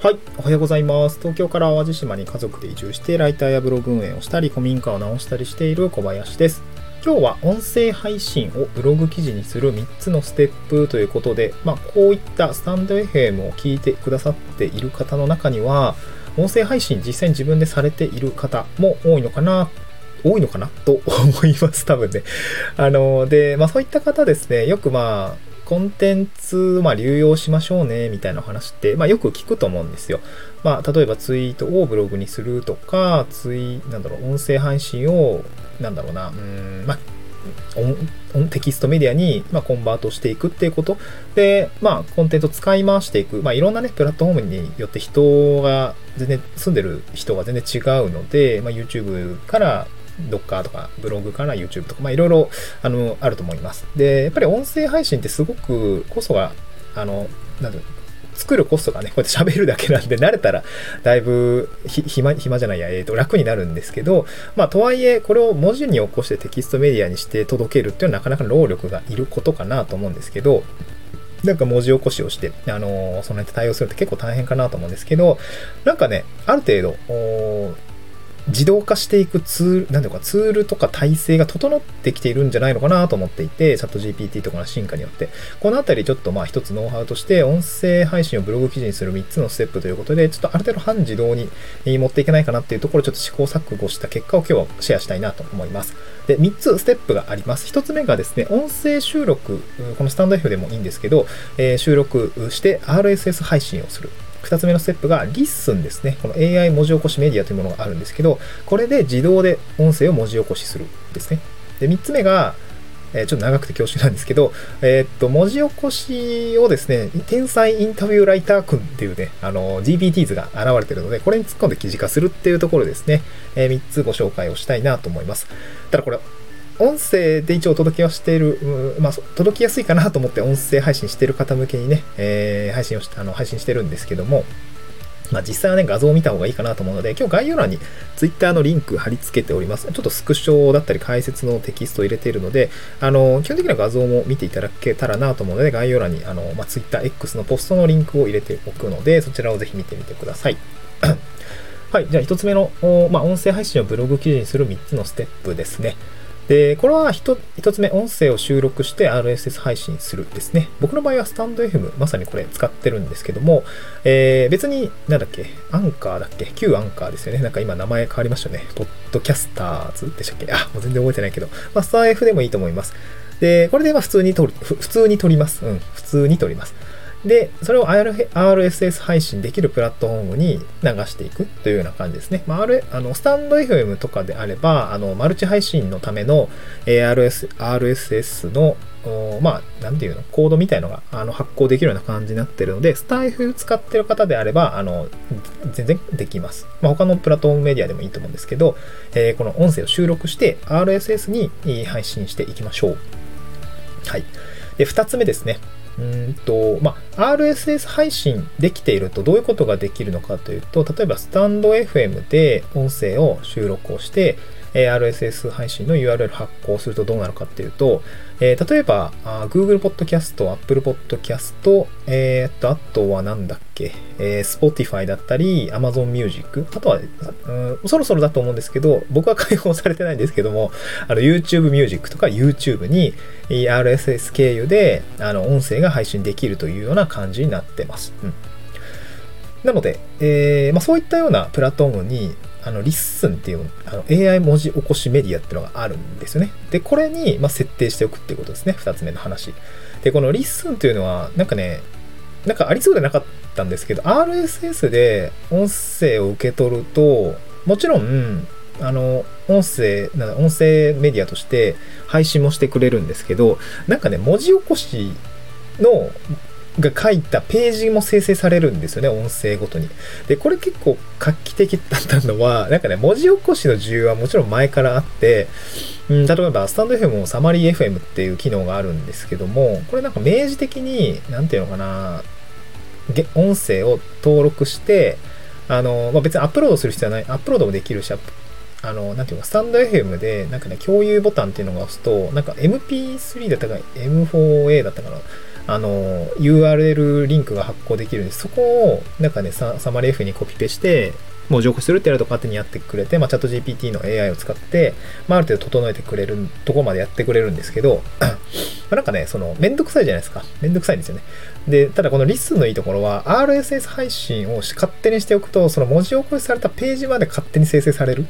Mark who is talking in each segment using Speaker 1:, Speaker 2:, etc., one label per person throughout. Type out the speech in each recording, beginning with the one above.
Speaker 1: はい、おはようございます。東京から淡路島に家族で移住して、ライターやブログ運営をしたり、古民家を直したりしている小林です。今日は音声配信をブログ記事にする3つのステップということで、まあ、こういったスタンド FM を聞いてくださっている方の中には、音声配信実際に自分でされている方も多いのかな多いのかなと思います、多分ね。あの、で、まあそういった方ですね、よくまあ、コンテンツ、まあ、流用しましょうね、みたいな話って、まあ、よく聞くと思うんですよ。まあ、例えばツイートをブログにするとか、ツイ、なんだろう、音声配信を、なんだろうな、うん、まあ、テキストメディアに、まコンバートしていくっていうこと。で、まあ、コンテンツを使い回していく。まあ、いろんなね、プラットフォームによって人が、全然、住んでる人が全然違うので、まあ、YouTube からドッカーとか、ブログから YouTube とか、まあいろいろ、あの、あると思います。で、やっぱり音声配信ってすごくコストが、あの、なんていう作るコストがね、こうやって喋るだけなんで、慣れたら、だいぶ、暇、暇じゃないや、えっ、ー、と、楽になるんですけど、まあ、とはいえ、これを文字に起こしてテキストメディアにして届けるっていうのはなかなか労力がいることかなと思うんですけど、なんか文字起こしをして、あのー、そのやって対応するって結構大変かなと思うんですけど、なんかね、ある程度、自動化していくツール、なんていうか、ツールとか体制が整ってきているんじゃないのかなと思っていて、チャット GPT とかの進化によって。このあたりちょっとまあ一つノウハウとして、音声配信をブログ記事にする3つのステップということで、ちょっとある程度半自動に持っていけないかなっていうところをちょっと試行錯誤した結果を今日はシェアしたいなと思います。で、3つステップがあります。1つ目がですね、音声収録、このスタンド F でもいいんですけど、えー、収録して RSS 配信をする。2つ目のステップがリッスンですね。この AI 文字起こしメディアというものがあるんですけど、これで自動で音声を文字起こしするですね。で、3つ目が、えー、ちょっと長くて恐縮なんですけど、えー、っと、文字起こしをですね、天才インタビューライター君っていうね、あの、GPTs が現れてるので、これに突っ込んで記事化するっていうところですね、えー、3つご紹介をしたいなと思います。ただこれ、音声で一応お届けはしている、まあ、届きやすいかなと思って音声配信している方向けにね、えー、配信をしあの配信してるんですけども、まあ、実際はね、画像を見た方がいいかなと思うので、今日概要欄に Twitter のリンク貼り付けております。ちょっとスクショだったり解説のテキストを入れているので、あの、基本的な画像も見ていただけたらなと思うので、概要欄にあの、まあ、TwitterX のポストのリンクを入れておくので、そちらをぜひ見てみてください。はい。じゃあ、一つ目の、まあ、音声配信をブログ記事にする3つのステップですね。で、これは一つ目、音声を収録して RSS 配信するですね。僕の場合はスタンド FM、まさにこれ使ってるんですけども、えー、別に、なんだっけ、アンカーだっけ旧アンカーですよね。なんか今名前変わりましたね。ポッドキャスターズでしたっけ？あ、もう全然覚えてないけど、まあ、スター F でもいいと思います。で、これでまあ普通に撮る、普通に撮ります。うん、普通に撮ります。で、それを RSS 配信できるプラットフォームに流していくというような感じですね。まあ、R、あのスタンド FM とかであれば、あの、マルチ配信のための RS RSS のまあ、なんていうの、コードみたいのがあの発行できるような感じになってるので、スタイフ使ってる方であれば、あの、全然できます。まあ、他のプラットフォームメディアでもいいと思うんですけど、えー、この音声を収録して RSS に配信していきましょう。はい。で、二つ目ですね。うんと、まあ、RSS 配信できているとどういうことができるのかというと、例えばスタンド FM で音声を収録をして、え RSS 配信の URL 発行するとどうなるかっていうと、えー、例えば、Google Podcast、Apple Podcast、えー、っと、あとはなんだっけ、えー、Spotify だったり、Amazon Music、あとは、うん、そろそろだと思うんですけど、僕は開放されてないんですけども、あの、YouTube Music とか YouTube に RSS 経由で、あの、音声が配信できるというような感じになってます。うんなので、えーまあ、そういったようなプラットフォームにあの、リッスンっていうあの AI 文字起こしメディアっていうのがあるんですよね。で、これに、まあ、設定しておくっていうことですね。二つ目の話。で、このリッスンっていうのは、なんかね、なんかありそうでなかったんですけど、RSS で音声を受け取ると、もちろん、あの、音声、なん音声メディアとして配信もしてくれるんですけど、なんかね、文字起こしのが書いたページも生成されるんですよね、音声ごとに。で、これ結構画期的だったのは、なんかね、文字起こしの需要はもちろん前からあって、うん、例えば、スタンド FM もサマリー FM っていう機能があるんですけども、これなんか明示的に、なんていうのかな、音声を登録して、あの、まあ、別にアップロードする必要はない、アップロードもできるし、あの、なんていうか、スタンド FM で、なんかね、共有ボタンっていうのが押すと、なんか MP3 だったか M4A だったかなあの、URL リンクが発行できるんで、そこを、なんかね、ササマリ F にコピペして、もう情報するってやると勝手にやってくれて、まあ、チャット GPT の AI を使って、まあ、ある程度整えてくれるとこまでやってくれるんですけど、まあなんかね、その、めんどくさいじゃないですか。めんどくさいんですよね。で、ただこのリスンのいいところは、RSS 配信を勝手にしておくと、その文字起こしされたページまで勝手に生成される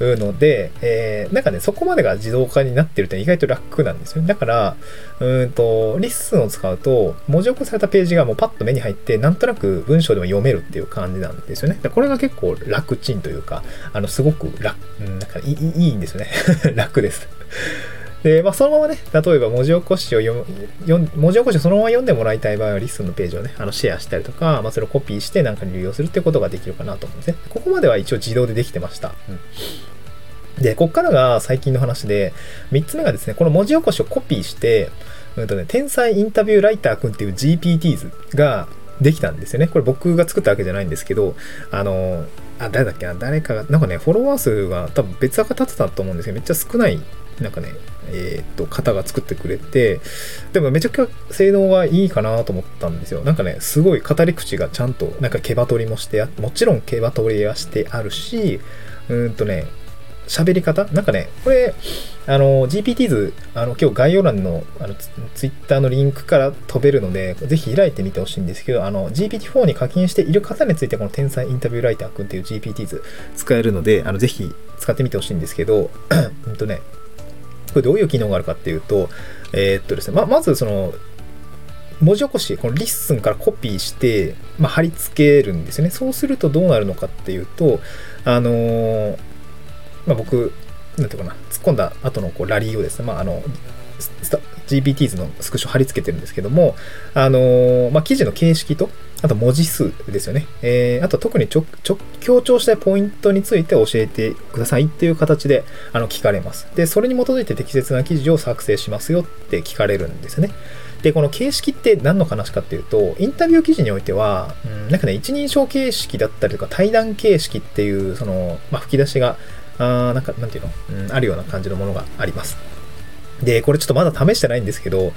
Speaker 1: ので、えー、なんかね、そこまでが自動化になってるって意外と楽なんですよね。だから、うんと、リスンを使うと、文字起こしされたページがもうパッと目に入って、なんとなく文章でも読めるっていう感じなんですよね。これが結構楽ちんというか、あの、すごく楽、うんなんかいいいいんですよね。楽です。で、まあ、そのままね、例えば文字起こしを読む、文字起こしをそのまま読んでもらいたい場合は、リスンのページをね、あのシェアしたりとか、まあ、それをコピーしてなんかに利用するってことができるかなと思うんですね。ここまでは一応自動でできてました。うん、で、こっからが最近の話で、3つ目がですね、この文字起こしをコピーして、うんとね、天才インタビューライターくんっていう GPTs ができたんですよね。これ僕が作ったわけじゃないんですけど、あの、あ、誰だっけな誰かが、なんかね、フォロワー数が多分別アカ立ってたと思うんですけど、めっちゃ少ないなんかね、えっ、と、方が作ってくれて、でもめちゃくちゃ性能がいいかなと思ったんですよ。なんかね、すごい語り口がちゃんと、なんか毛羽取りもしてあもちろん毛羽取りはしてあるし、うんとね、喋り方？なんかね、これ、あの、 GPTs、あの、今日概要欄の、あの、ツイッターのリンクから飛べるので、ぜひ開いてみてほしいんですけど、あの、GPT-4 に課金している方について、この天才インタビューライターくんっていう GPT 図使えるので、あの、ぜひ使ってみてほしいんですけど、うんとね、これどういう機能があるかっていうと、えー、っとですね、ままずその、文字起こし、このリッスンからコピーして、まあ、貼り付けるんですよね。そうするとどうなるのかっていうと、あのー、まあ、僕、なんていうかな、突っ込んだ後のこうラリーをですね、まあ、あの、GPTs のスクショ貼り付けてるんですけども、あのー、まあ、記事の形式と、あと文字数ですよね。えー、あと特にちょちょ強調したいポイントについて教えてくださいっていう形であの聞かれます。で、それに基づいて適切な記事を作成しますよって聞かれるんですよね。で、この形式って何の話かっていうと、インタビュー記事においては、うん、なんかね、一人称形式だったりとか、対談形式っていう、その、まあ、吹き出しが、あなんか、なんていうの、うん、あるような感じのものがあります。で、これちょっとまだ試してないんですけど、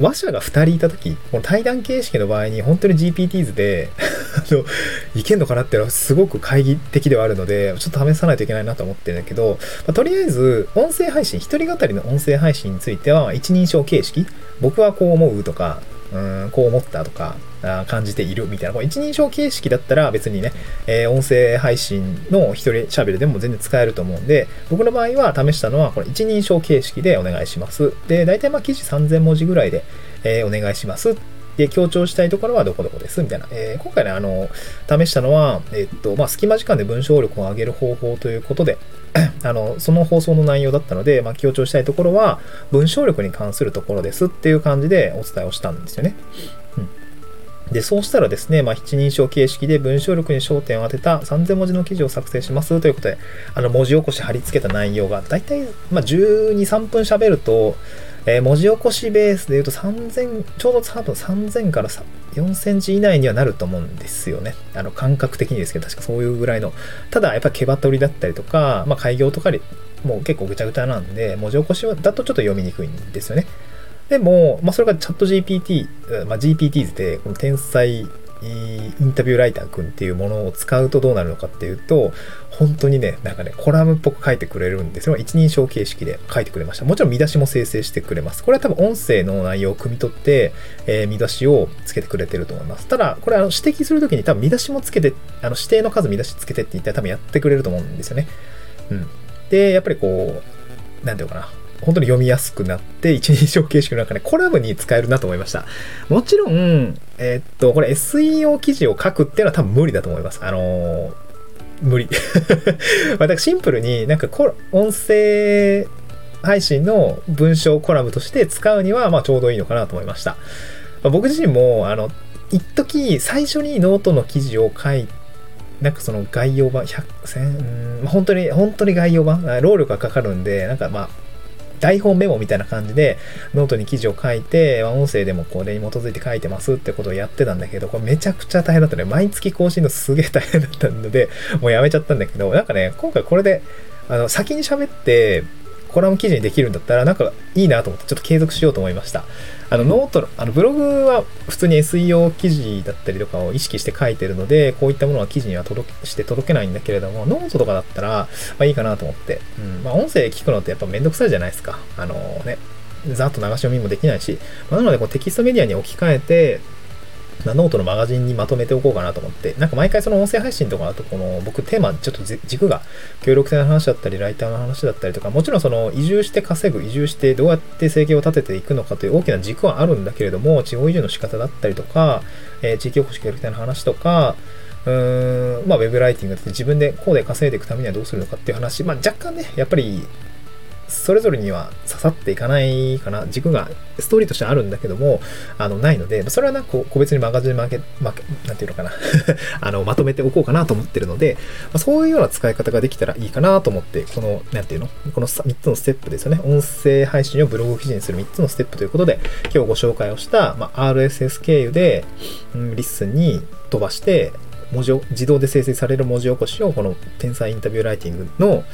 Speaker 1: 話者が2人いたとき、この対談形式の場合に本当に GPTs で あの、いけんのかなっていうのはすごく懐疑的ではあるので、ちょっと試さないといけないなと思ってるんだけど、まあ、とりあえず、音声配信、一人語りの音声配信については、一人称形式、僕はこう思うとか、うん、こう思ったとか、感じているみたいな、こ一人称形式だったら別にね、えー、音声配信の一人喋りでも全然使えると思うんで、僕の場合は試したのはこれ一人称形式でお願いします。で、大体まあ記事3000文字ぐらいで、えー、お願いしますで、強調したいところはどこどこです、みたいな。えー、今回ね、あの、試したのは、えっと、まあ、隙間時間で文章力を上げる方法ということで、あの、その放送の内容だったので、まあ、強調したいところは、文章力に関するところですっていう感じでお伝えをしたんですよね。で、そうしたらですね、まあ、七人称形式で文章力に焦点を当てた3000文字の記事を作成しますということで、あの、文字起こし貼り付けた内容が、だいたい、まあ、12、3分喋ると、えー、文字起こしベースで言うと3000、ちょうど多分3000から4センチ以内にはなると思うんですよね。あの、感覚的にですけど、確かそういうぐらいの。ただ、やっぱ毛羽取りだったりとか、まあ、開業とかでもう結構ぐちゃぐちゃなんで、文字起こしだとちょっと読みにくいんですよね。でも、まあ、それがチャット GPT、まあ、GPTs で、この天才インタビューライターくんっていうものを使うとどうなるのかっていうと、本当にね、なんかね、コラムっぽく書いてくれるんですよ。一人称形式で書いてくれました。もちろん見出しも生成してくれます。これは多分音声の内容を汲み取って、えー、見出しをつけてくれてると思います。ただ、これあの指摘するときに多分見出しもつけて、あの指定の数見出しつけてって言ったら多分やってくれると思うんですよね。うん。で、やっぱりこう、なんていうかな。本当に読みやすくなって、一人称形式の中でコラムに使えるなと思いました。もちろん、えー、っと、これ SEO 記事を書くっていうのは多分無理だと思います。あのー、無理。私シンプルになんか音声配信の文章コラムとして使うには、まあちょうどいいのかなと思いました。まあ、僕自身も、あの、一時最初にノートの記事を書いて、なんかその概要版、100、1000、本当に、本当に概要版、労力がかかるんで、なんかまあ、台本メモみたいな感じで、ノートに記事を書いて、音声でもこれに基づいて書いてますってことをやってたんだけど、これめちゃくちゃ大変だったね。毎月更新のすげえ大変だったので、もうやめちゃったんだけど、なんかね、今回これで、あの、先に喋って、コラム記事にできるんだったら、なんかいいなと思ってちょっと継続しようと思いました。あの、ノートあの、ブログは普通に SEO 記事だったりとかを意識して書いてるので、こういったものは記事には届け、して届けないんだけれども、ノートとかだったら、まあいいかなと思って。うん。まあ音声聞くのってやっぱめんどくさいじゃないですか。あのね、ざっと流し読みもできないし、まあ、なのでこうテキストメディアに置き換えて、ノートのマガジンにまとめておこうかなと思って、なんか毎回その音声配信とかだと、この僕テーマちょっと軸が協力隊の話だったり、ライターの話だったりとか、もちろんその移住して稼ぐ、移住してどうやって生計を立てていくのかという大きな軸はあるんだけれども、地方移住の仕方だったりとか、えー、地域おこし協力隊の話とか、うーん、まあ、ウェブライティングだって自分でこうで稼いでいくためにはどうするのかっていう話、まあ、若干ね、やっぱりそれぞれには刺さっていかないかな。軸がストーリーとしてあるんだけども、あの、ないので、それはなんか個別にマガジンマーケ、マーケ、なんていうのかな あの、まとめておこうかなと思ってるので、ま、そういうような使い方ができたらいいかなと思って、この、なんていうの？この3つのステップですよね。音声配信をブログ記事にする3つのステップということで、今日ご紹介をした、まあ、RSS 経由で、うん、 LISTEN に飛ばして、文字を、自動で生成される文字起こしを、この天才インタビューライティングの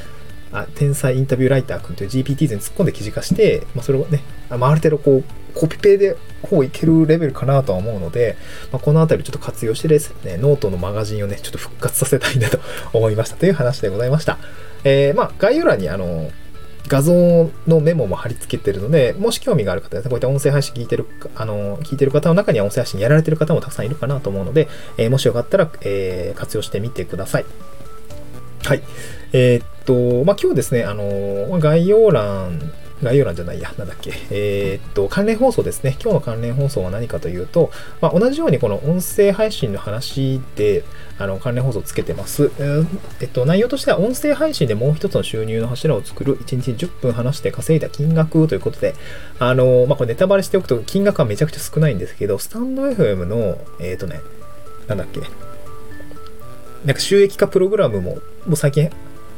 Speaker 1: あ天才インタビューライター君という GPT 図に突っ込んで記事化して、まあ、それをね、まあ、ある程度こう、コピペでほぼいけるレベルかなとは思うので、まあ、このあたりちょっと活用してですね、ノートのマガジンをね、ちょっと復活させたいなと思いましたという話でございました。えー、まあ、概要欄にあの、画像のメモも貼り付けてるので、もし興味がある方ですね、こういった音声配信聞いてる、あの、聞いてる方の中には音声配信やられてる方もたくさんいるかなと思うので、えー、もしよかったら、えー、活用してみてください。はい。えー、と、まあ、今日ですね、あの、概要欄、概要欄じゃないや、なんだっけ。えー、っと、関連放送ですね。今日の関連放送は何かというと、まあ、同じようにこの音声配信の話で、あの、関連放送をつけてます。えっと、内容としては音声配信でもう一つの収入の柱を作る、1日10分話して稼いだ金額ということで、あの、まあ、これネタバレしておくと金額はめちゃくちゃ少ないんですけど、スタンド FM の、えー、っとね、なんだっけ。なんか収益化プログラムも、もう最近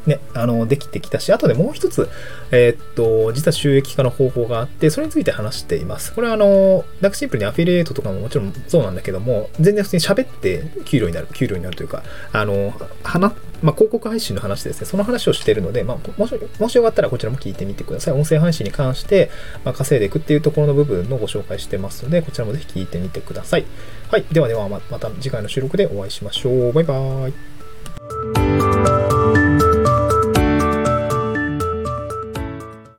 Speaker 1: ね、あの、できてきたし、あとでもう一つ、えー、っと、実は収益化の方法があって、それについて話しています。これはあの、なんかシンプルにアフィリエイトとかももちろんそうなんだけども、全然普通に喋って給料になる、給料になるというか、あの、話、まあ、広告配信の話ですね。その話をしているので、まあ、もし、もしよかったらこちらも聞いてみてください。音声配信に関して、まあ、稼いでいくっていうところの部分のご紹介してますので、こちらもぜひ聞いてみてください。はい。ではでは、また次回の収録でお会いしましょう。バイバーイ。